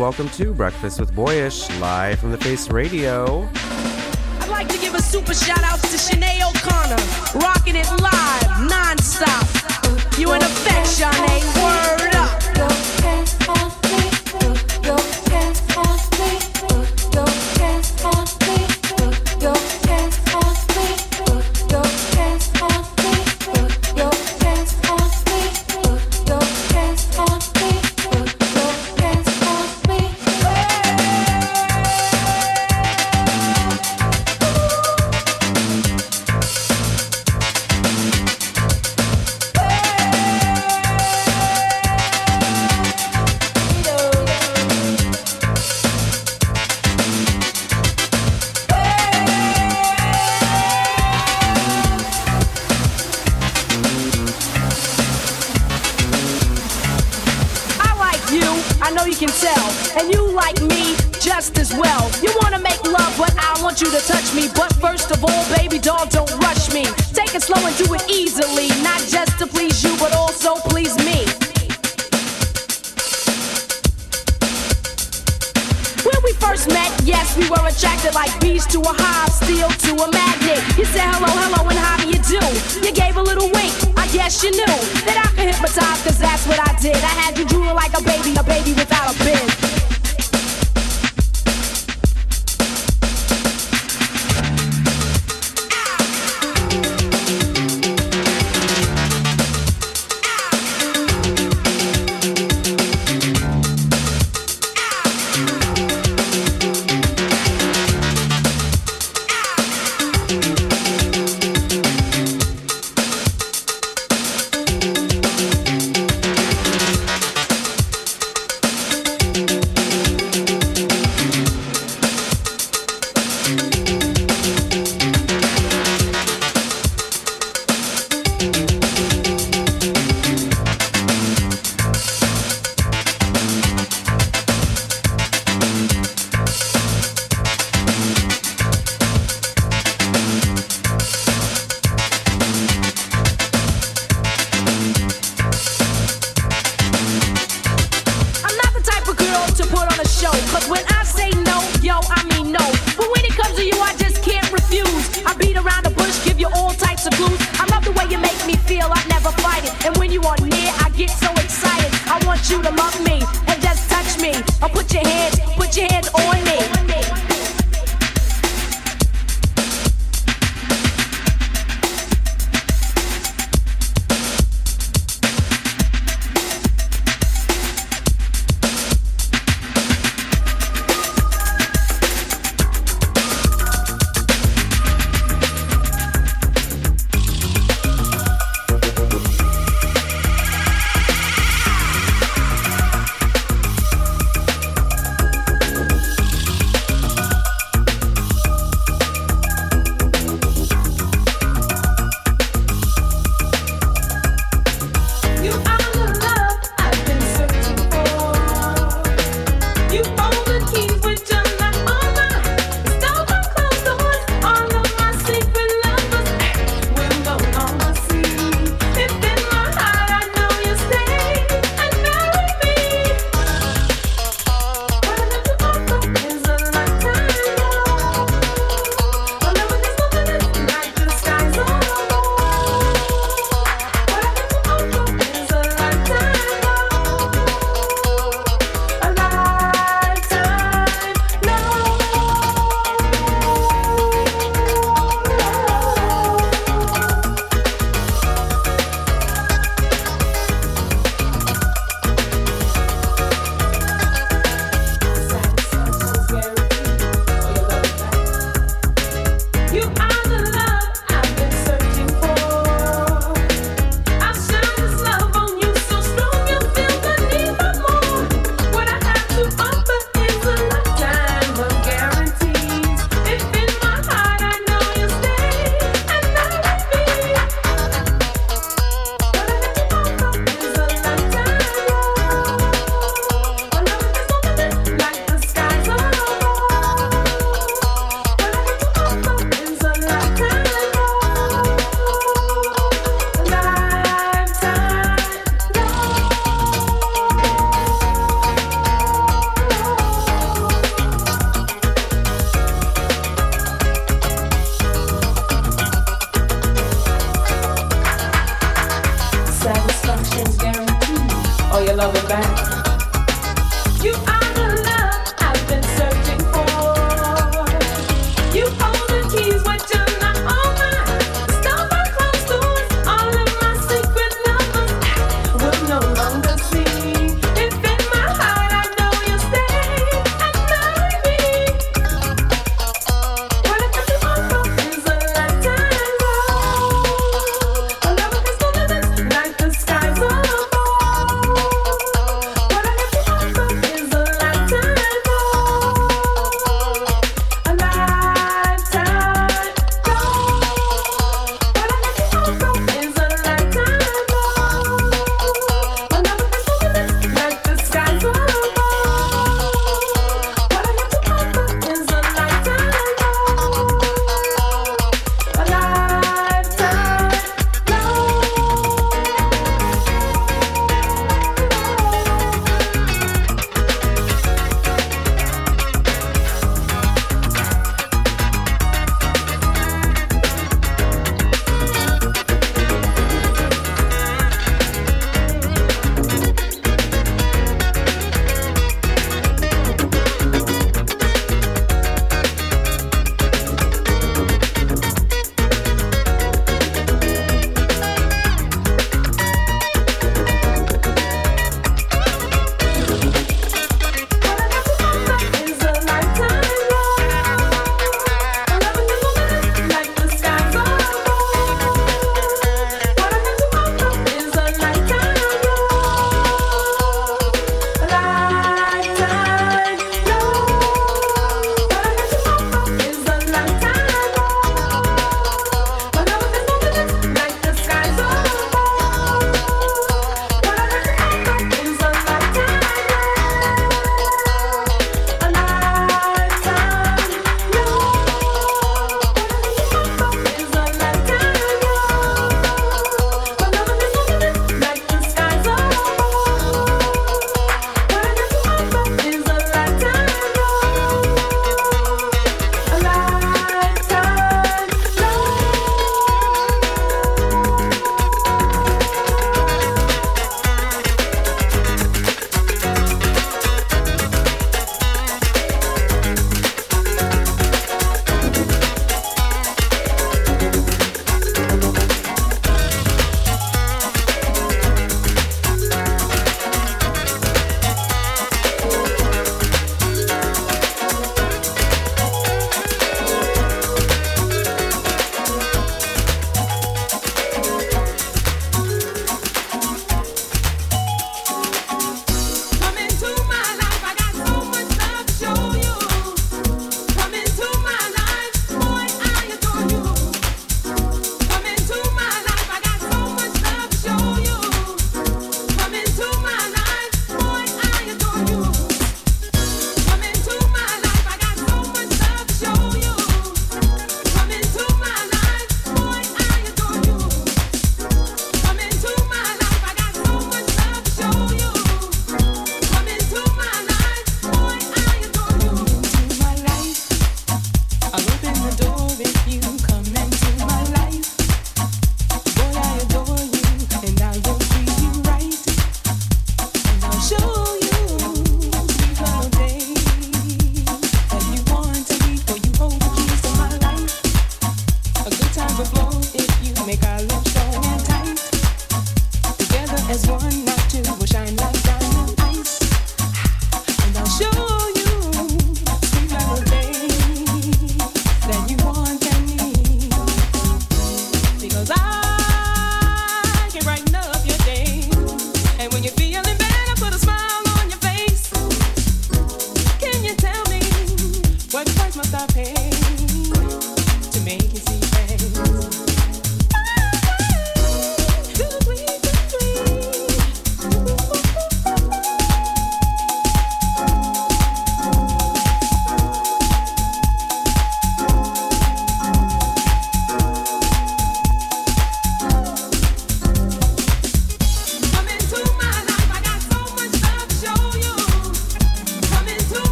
Welcome to Breakfast with Boyyyish, live from the Face Radio. I'd like to give a super shout out to Sinead O'Connor, rocking it live, non-stop. You in effect, Sinead, word And you like me just as well. You wanna make love, but I want you to touch me. But first of all, baby doll, don't rush me. Take it slow and do it easily. Were attracted like bees to a hive, steel to a magnet. You said hello, hello, and how do you do? You gave a little wink, I guess you knew that I could hypnotize, cause that's what I did. I had you drooling like a baby, a baby without a bib.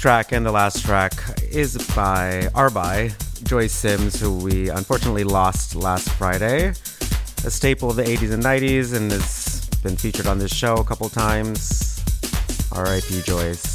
Track and the last track is by are by Joyce Sims, who we unfortunately lost last Friday. A staple of the 80s and 90s and has been featured on this show a couple times. R.I.P. Joyce.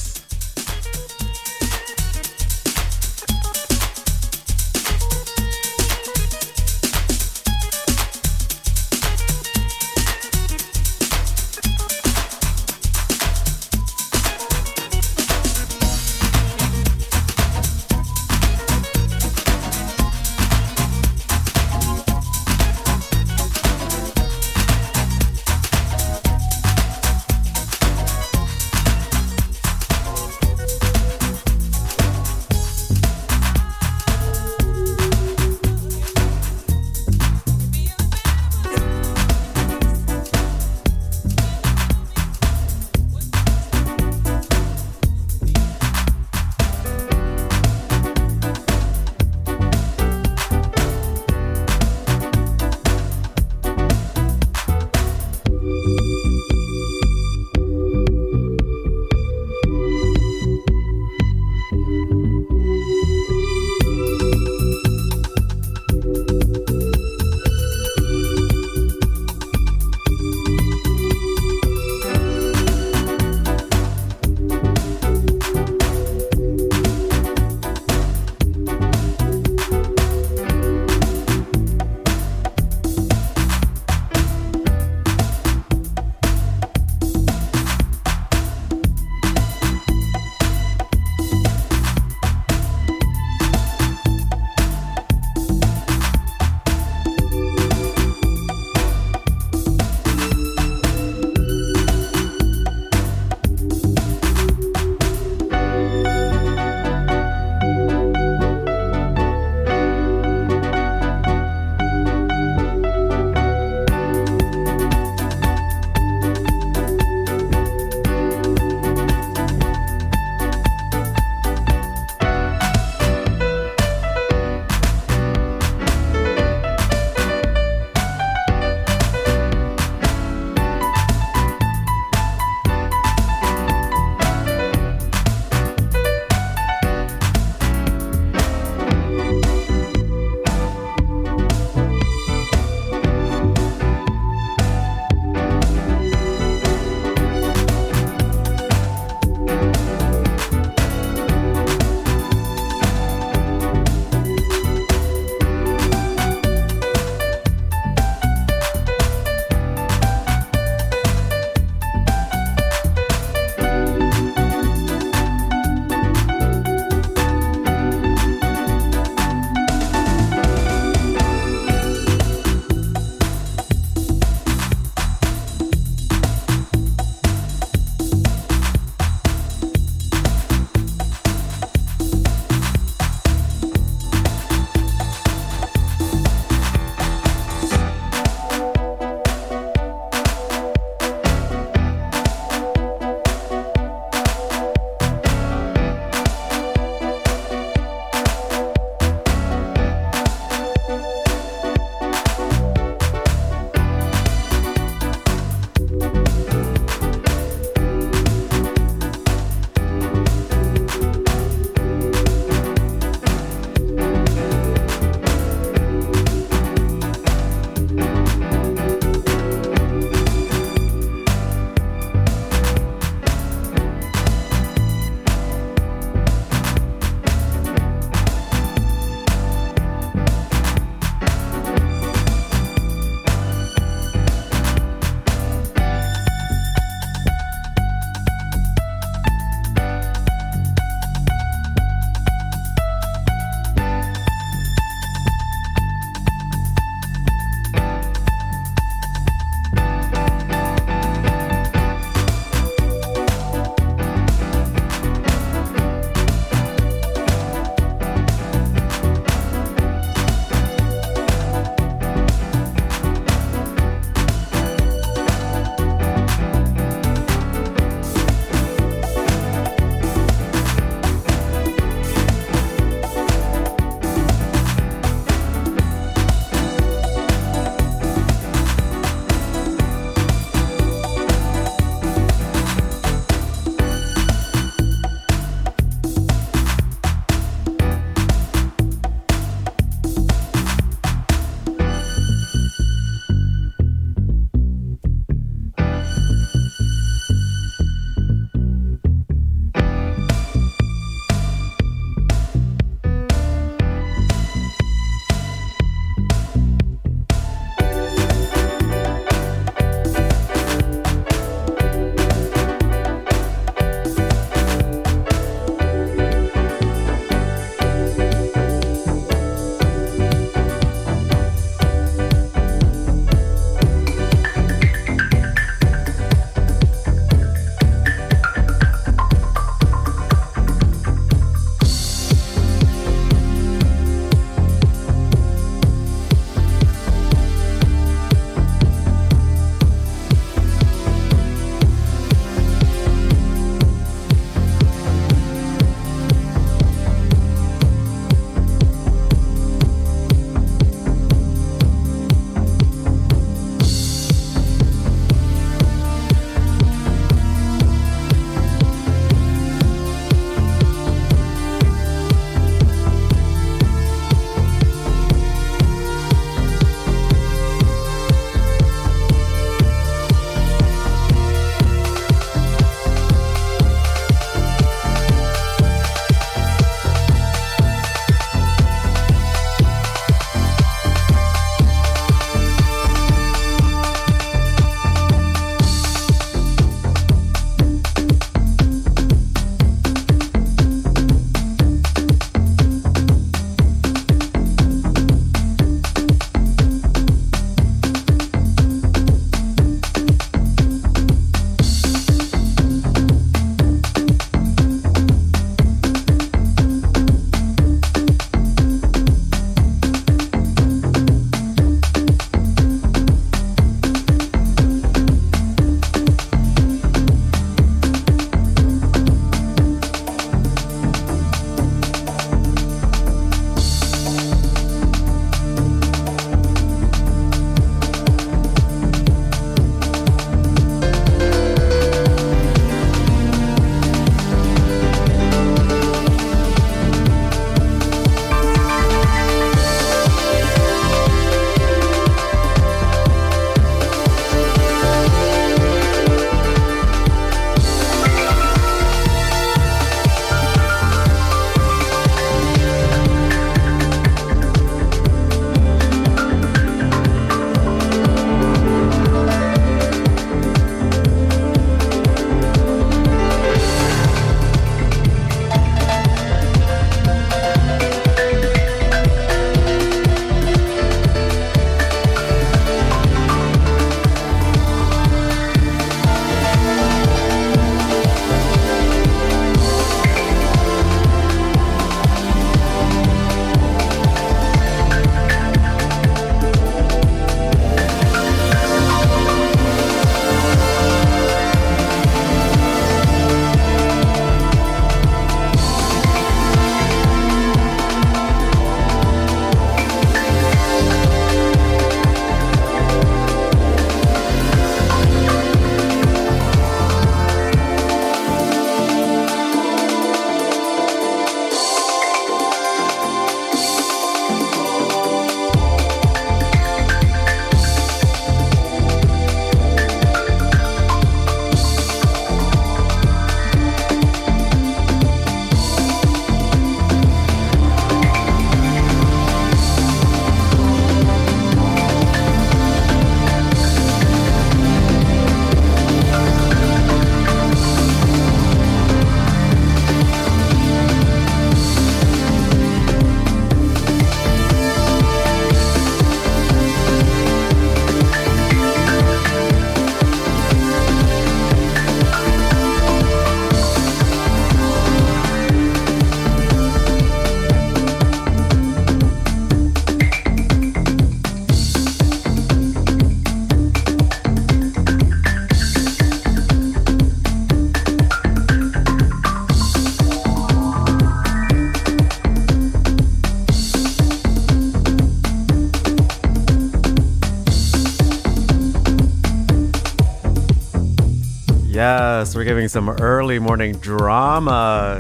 We're giving some early morning drama.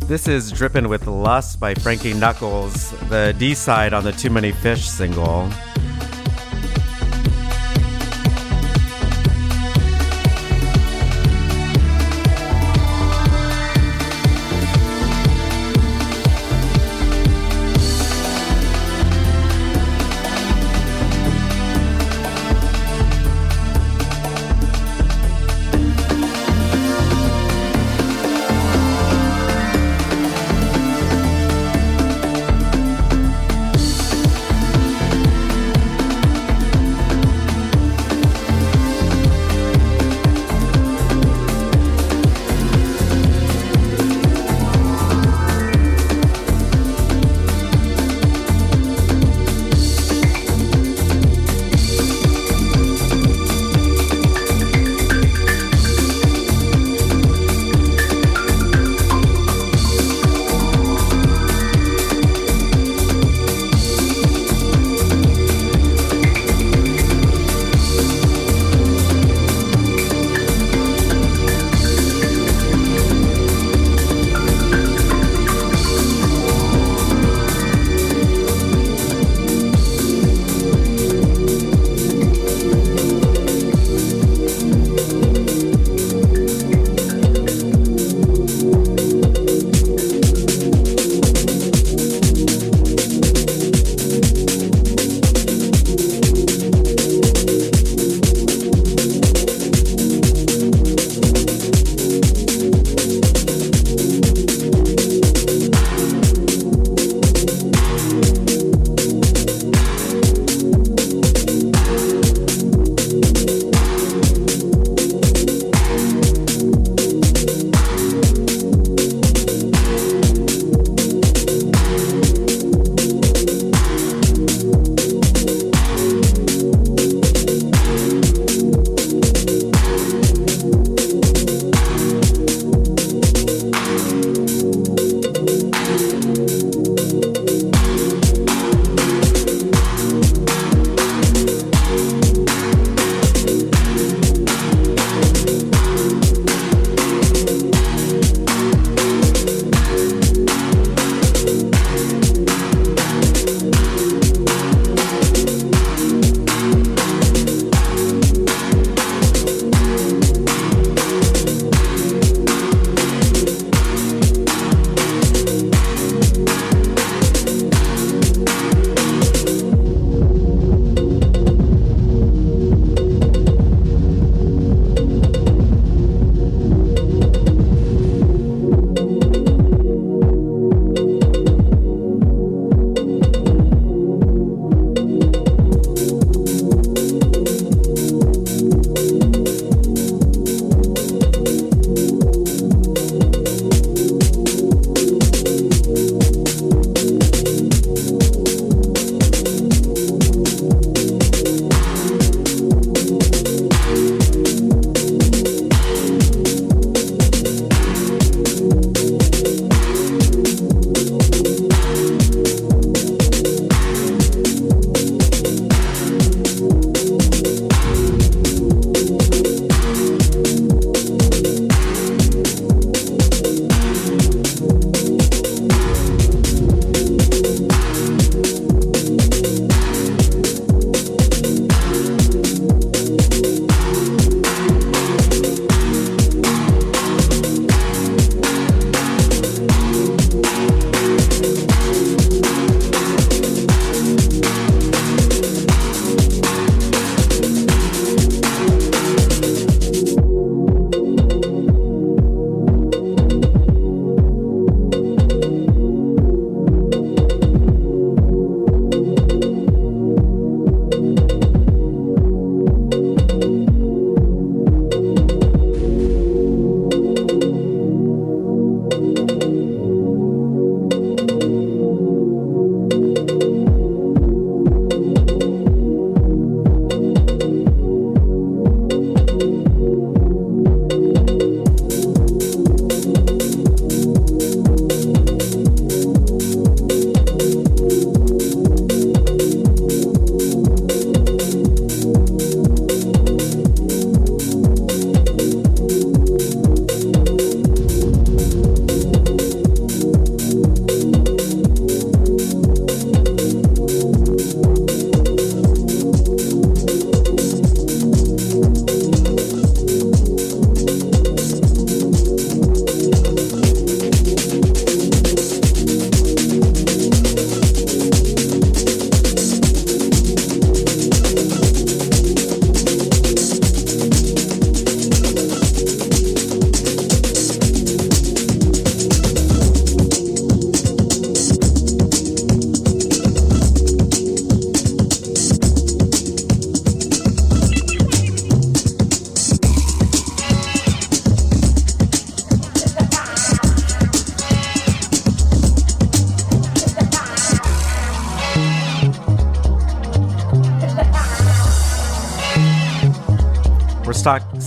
This is Drippin' with Lust by Frankie Knuckles, the D side on the Too Many Fish single.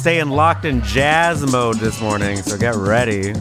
Staying locked in jazz mode this morning, so get ready.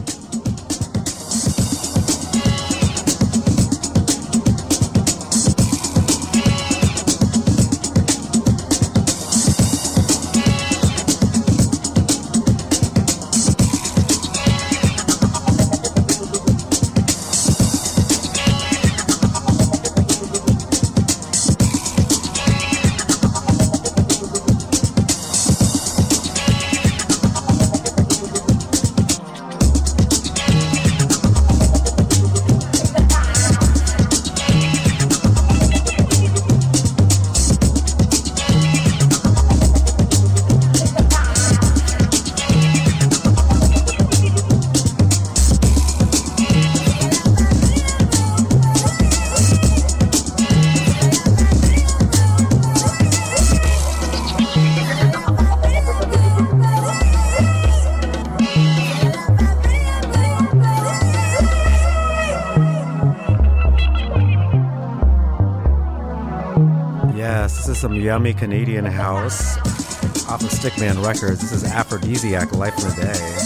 Yummy Canadian house off of Stickman Records. This is Aphrodisiac Life in a Day.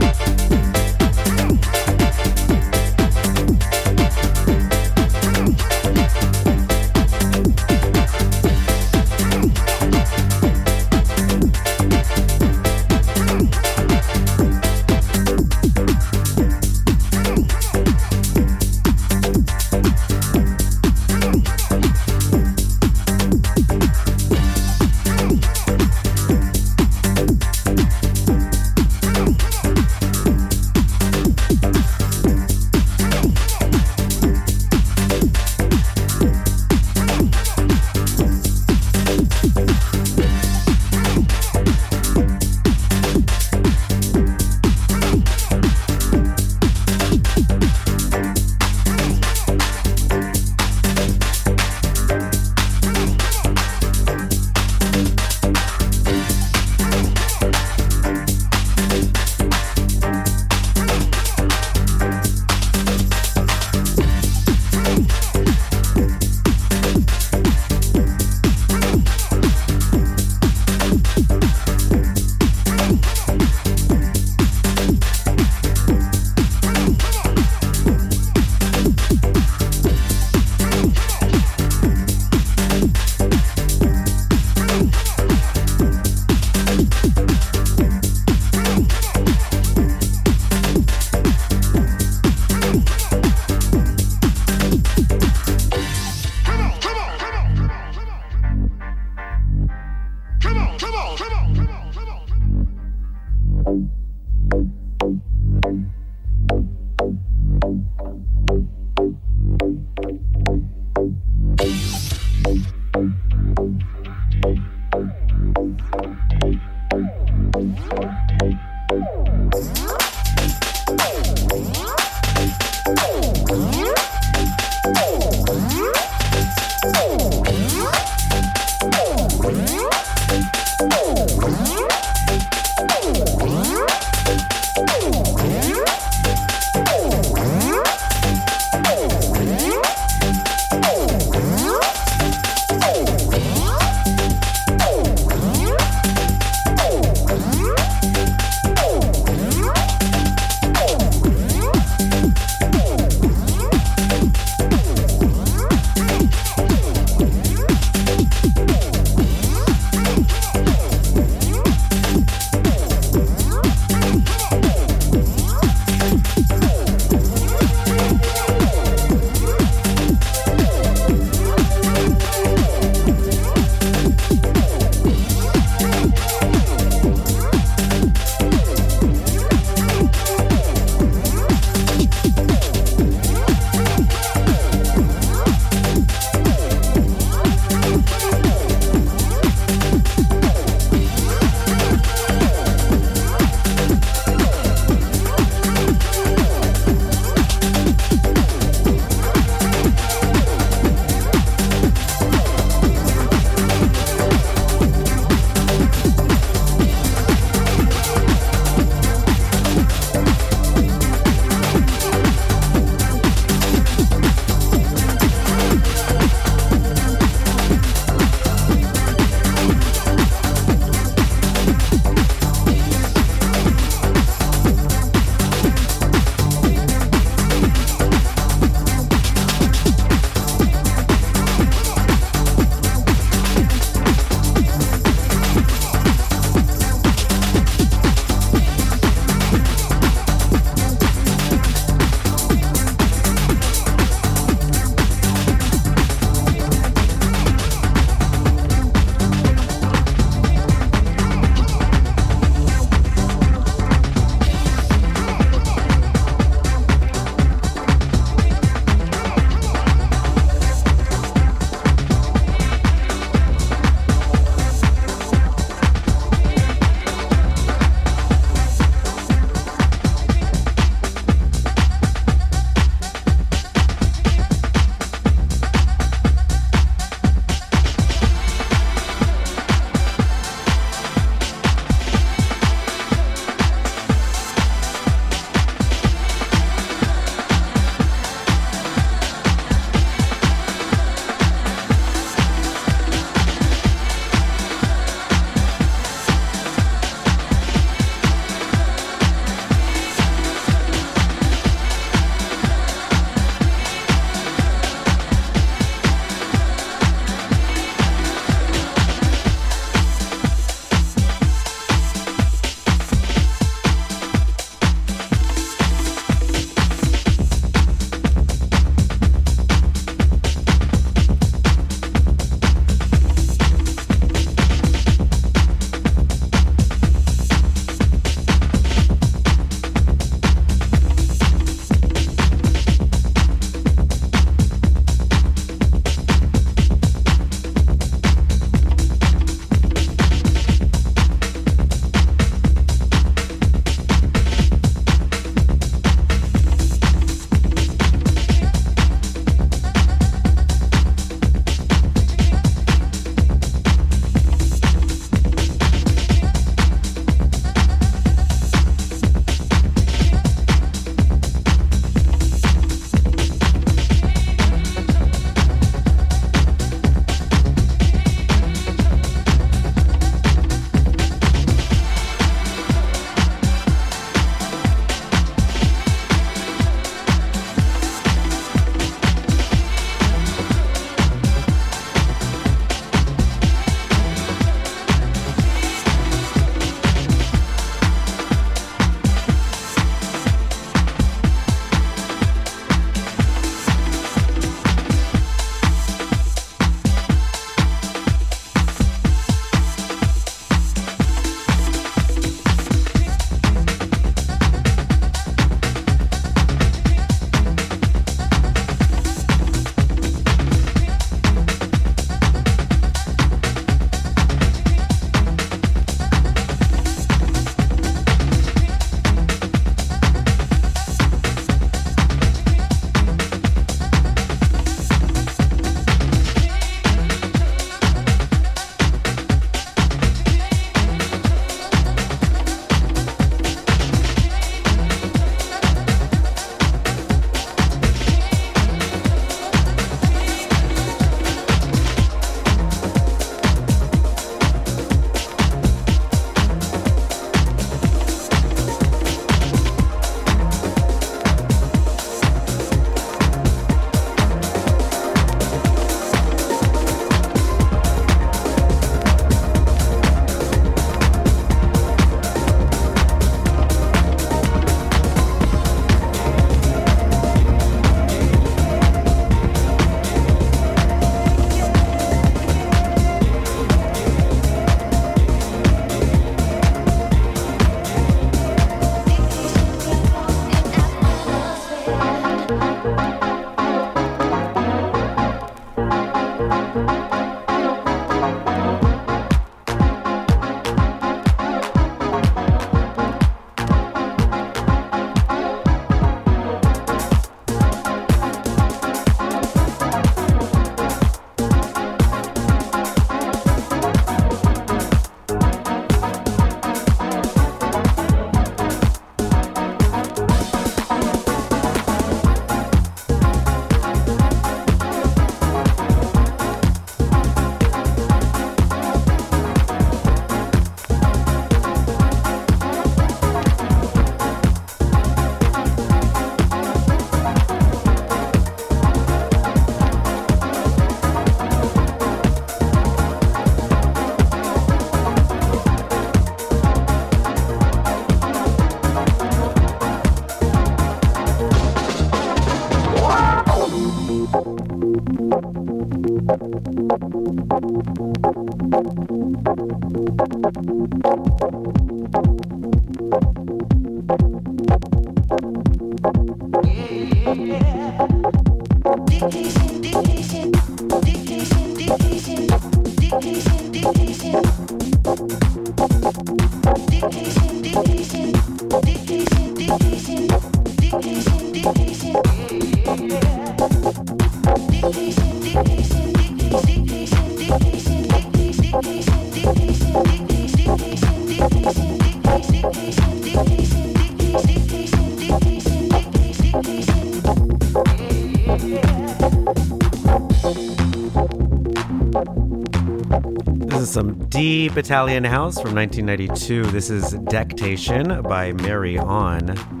some deep Italian house from 1992. This is Dectation by Mary Hahn.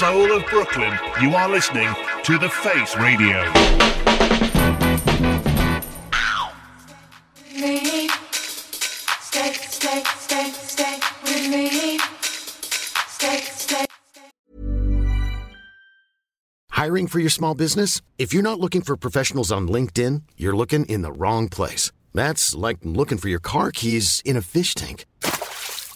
Soul of Brooklyn, you are listening to The Face Radio. Stay, stay, stay, stay with me. Stay, stay. Hiring for your small business? If you're not looking for professionals on LinkedIn, you're looking in the wrong place. That's like looking for your car keys in a fish tank.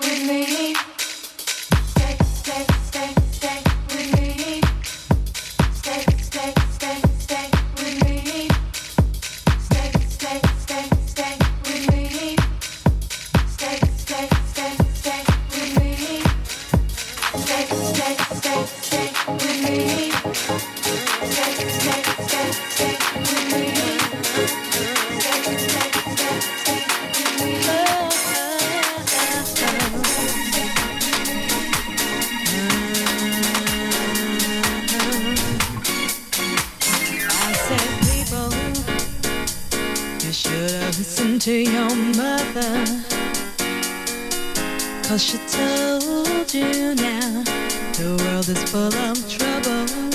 With me. To your mother. Cause she told you now the world is full of trouble.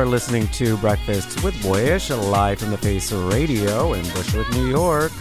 are listening to Breakfast with Boyyyish live from the Face Radio in Bushwick, New York.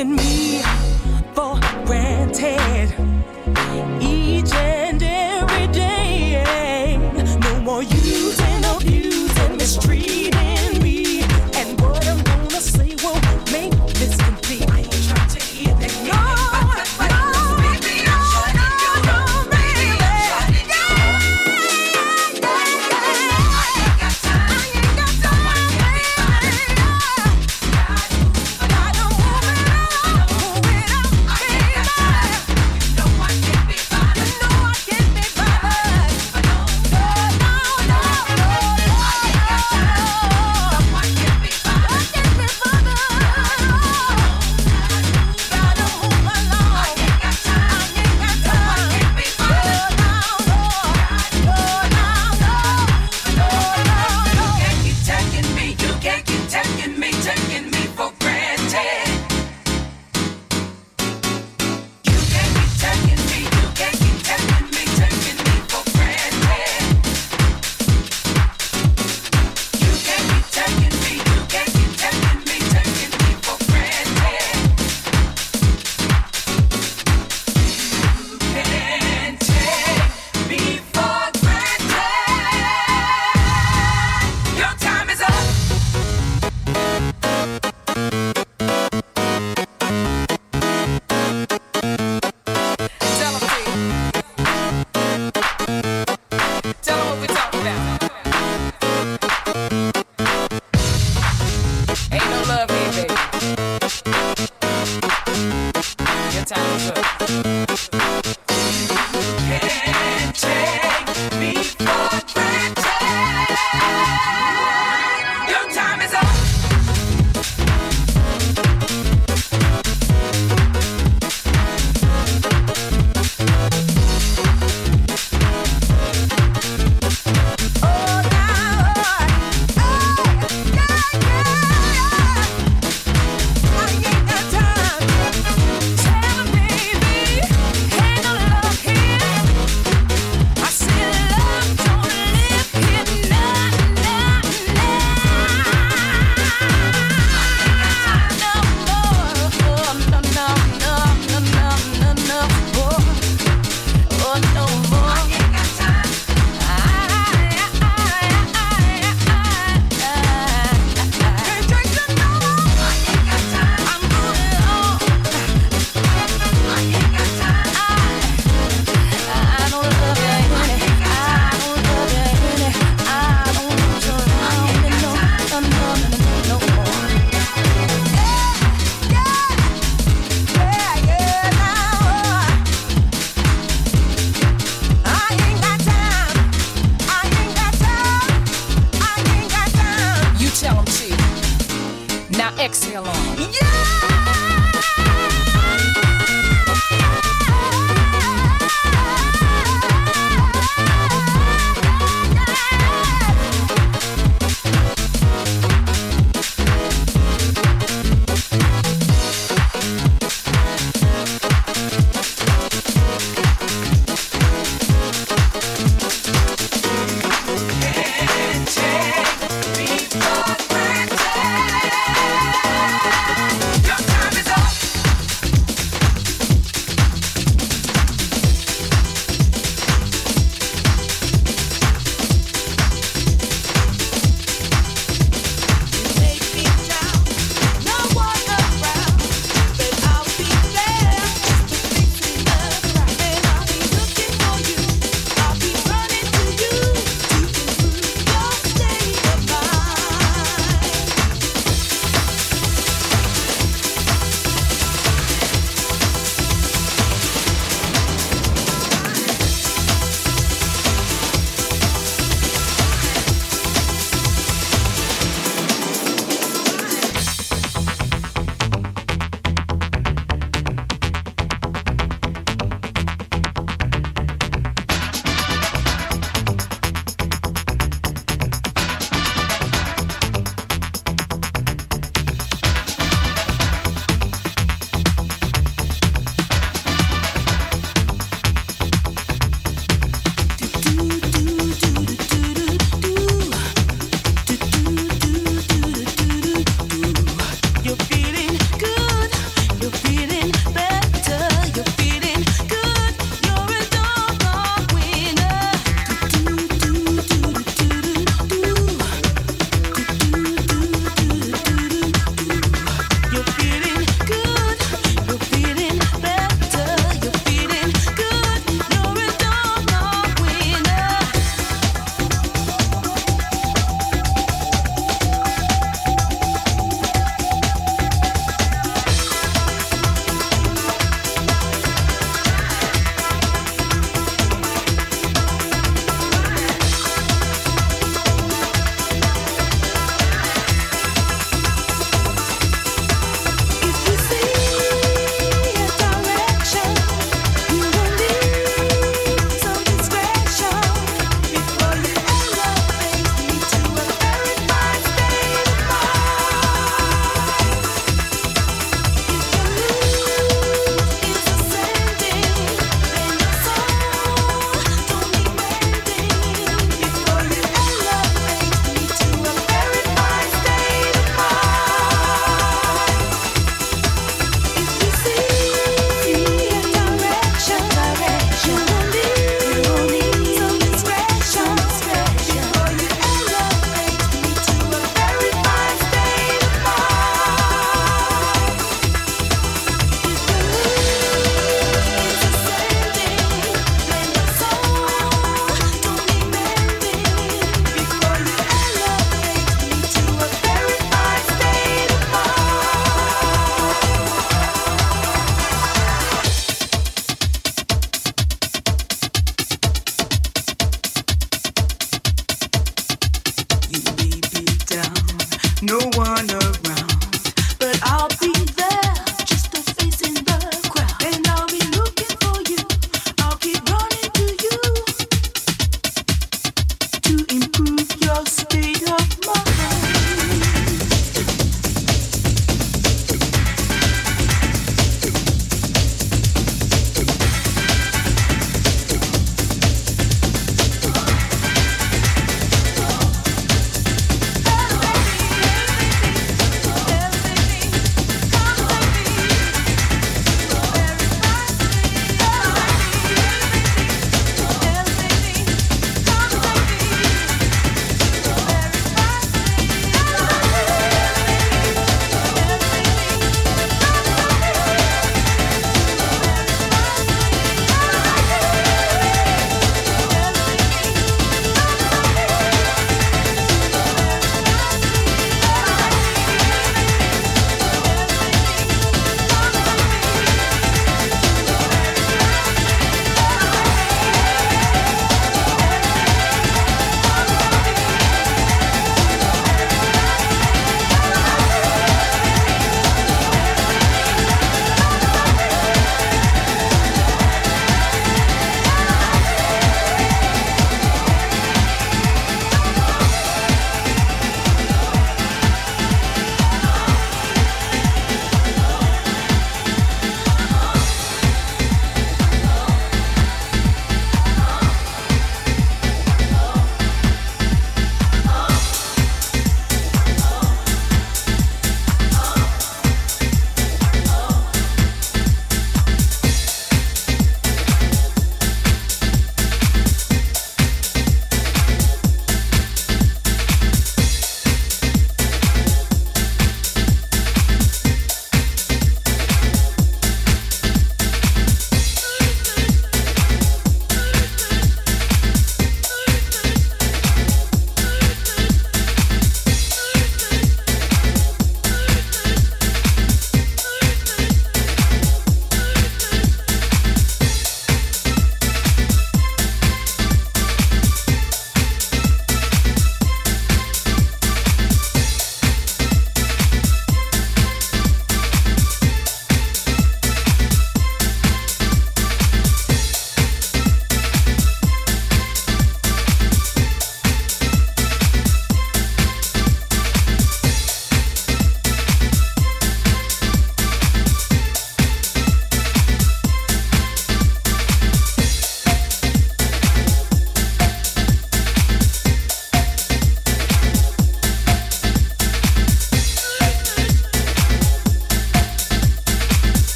in me.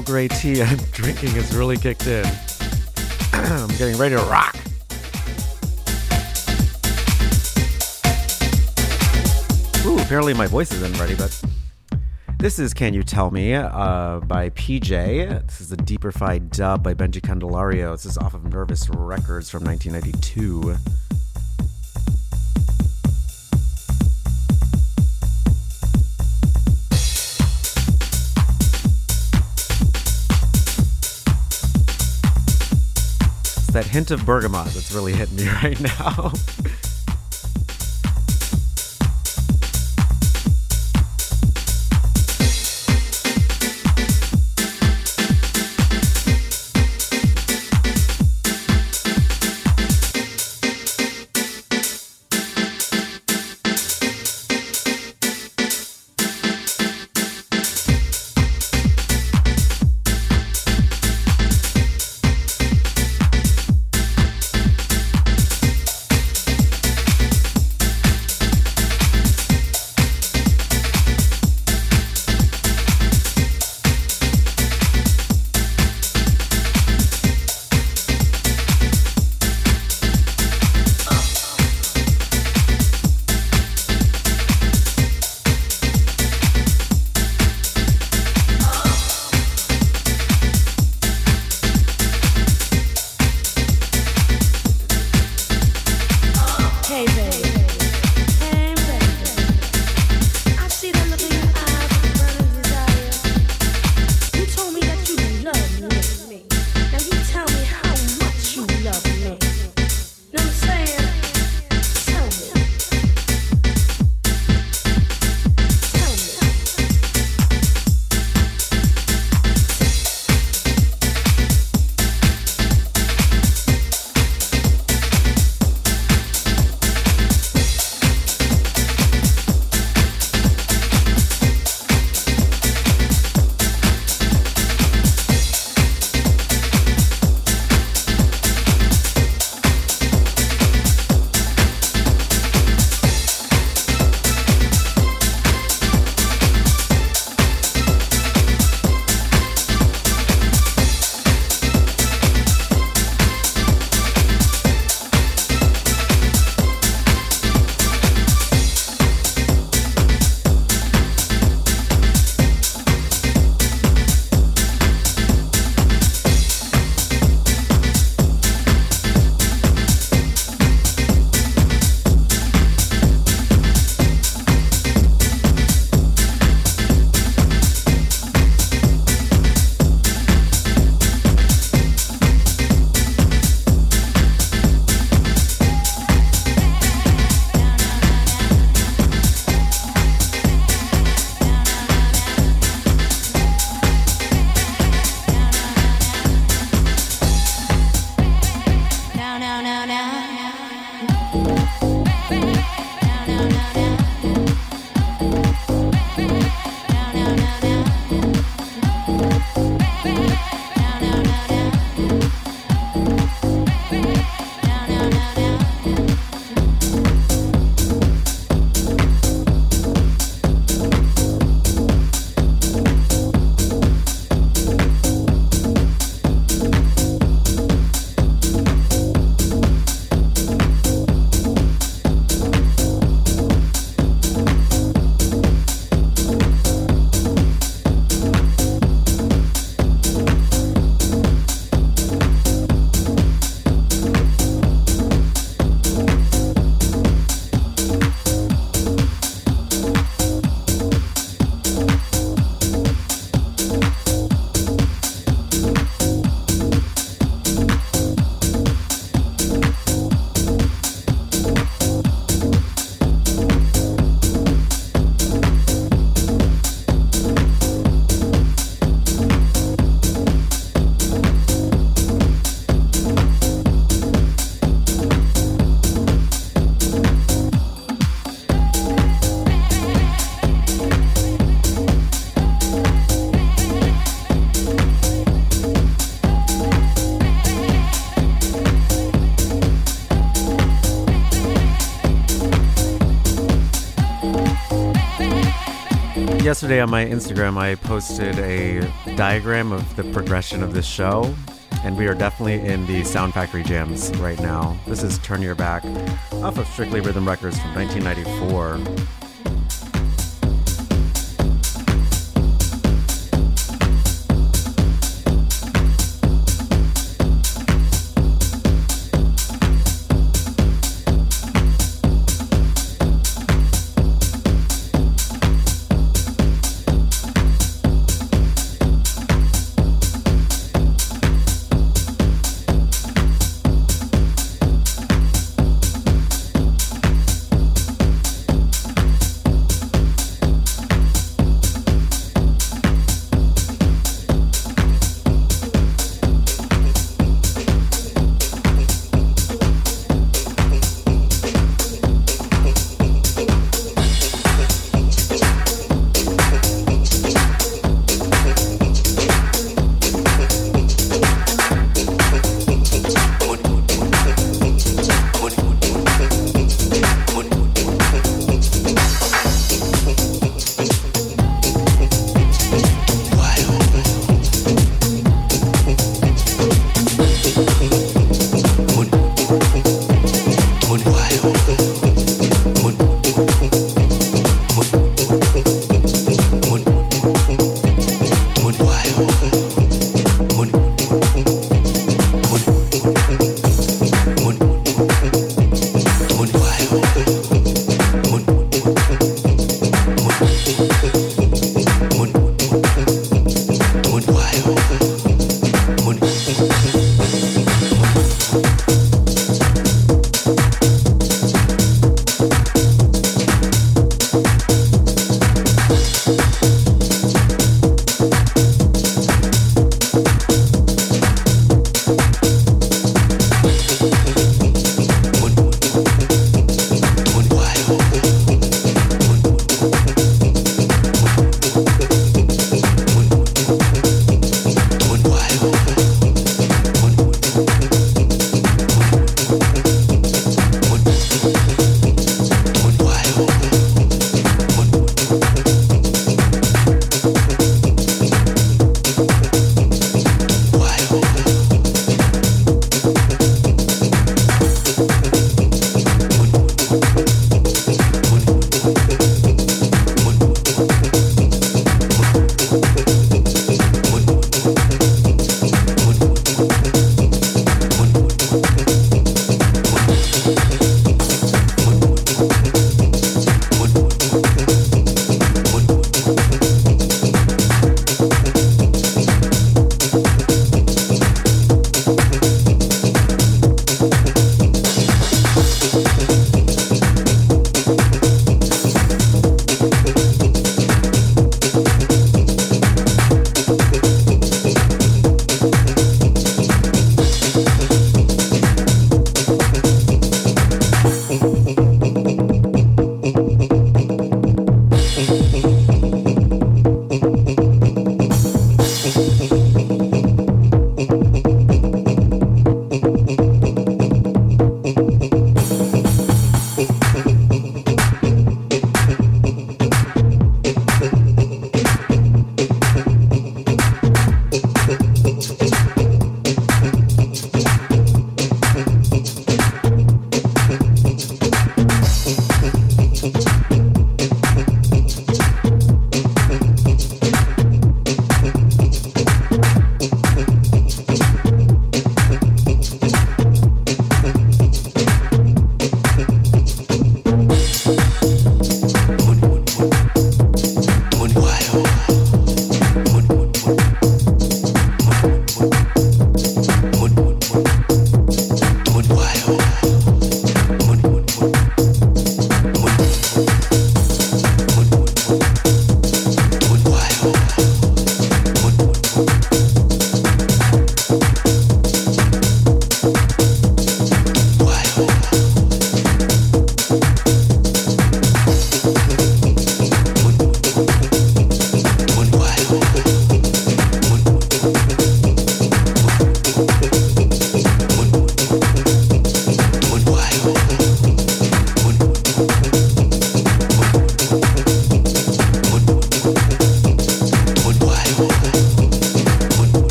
Earl Grey tea I'm drinking has really kicked in. I'm getting ready to rock. Ooh, apparently my voice isn't ready, but this is Can You Tell Me uh, by PJ. This is a deeperfied dub by Benji Candelario. This is off of Nervous Records from 1992. That hint of bergamot that's really hitting me right now. Yesterday on my Instagram, I posted a diagram of the progression of this show, and we are definitely in the Sound Factory jams right now. This is Turn Your Back off of Strictly Rhythm Records from 1994.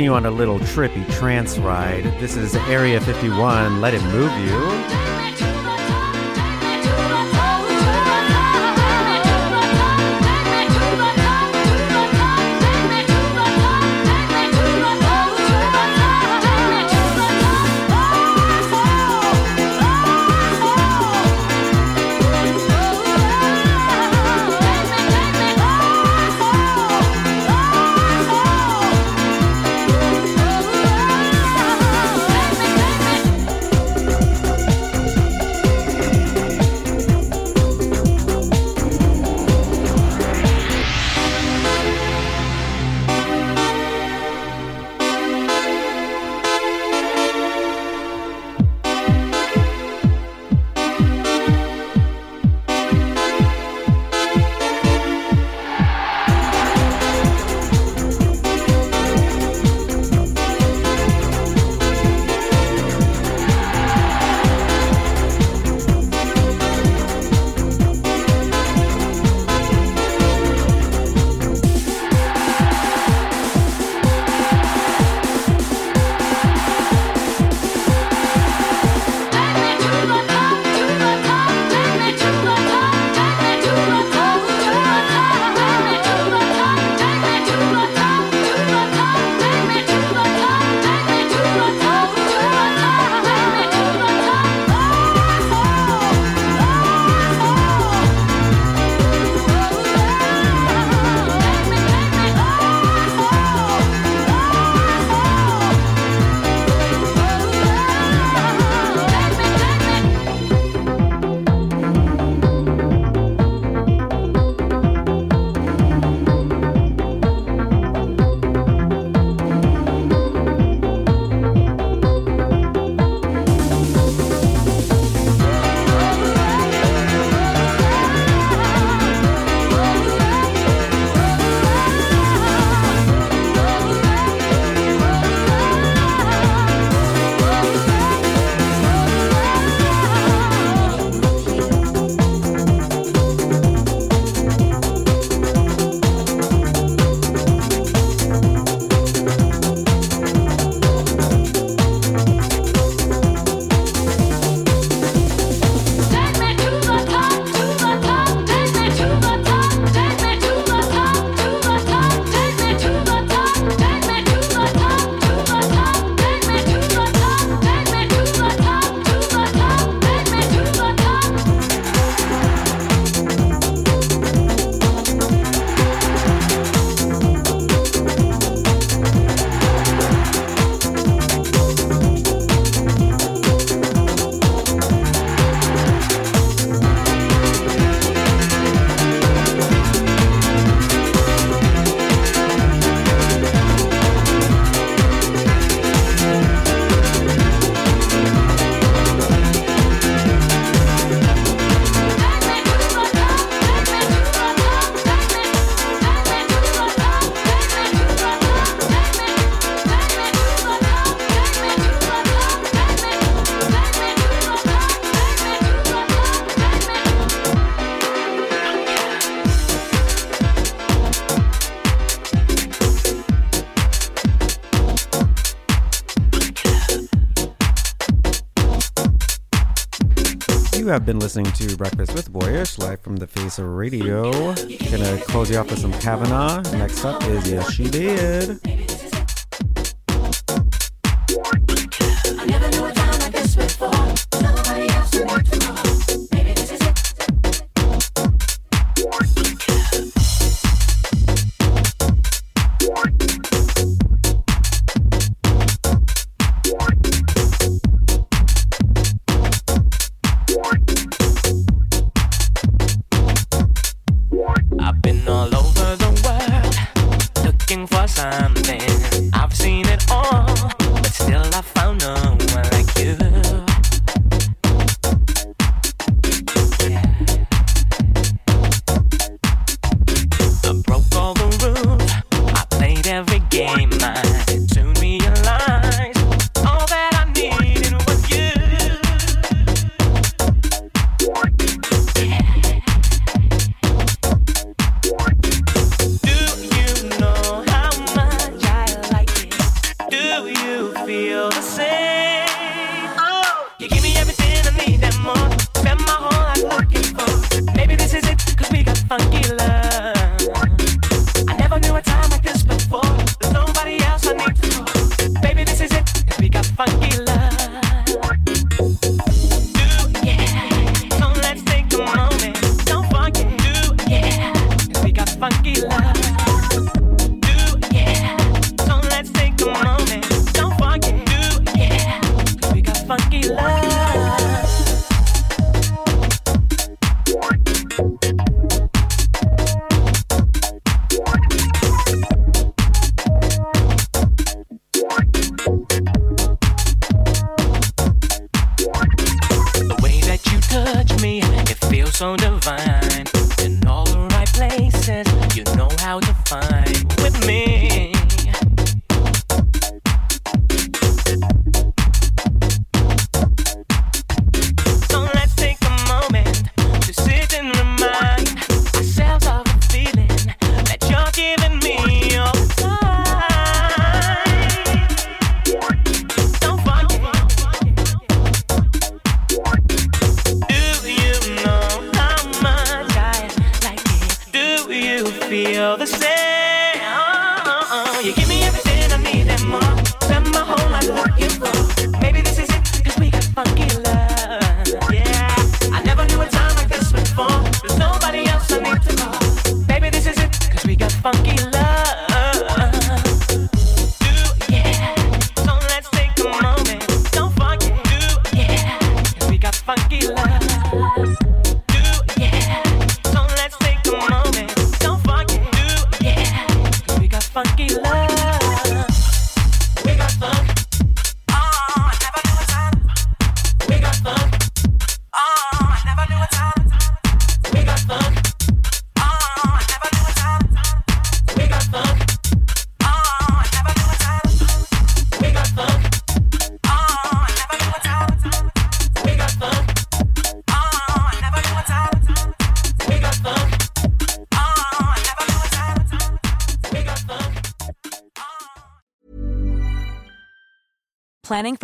taking you on a little trippy trance ride. This is Area 51, Let It Move You. have been listening to Breakfast with Boyyyish live from the face of radio. Gonna close you off with some Kavanaugh. Next up is Yes She Did.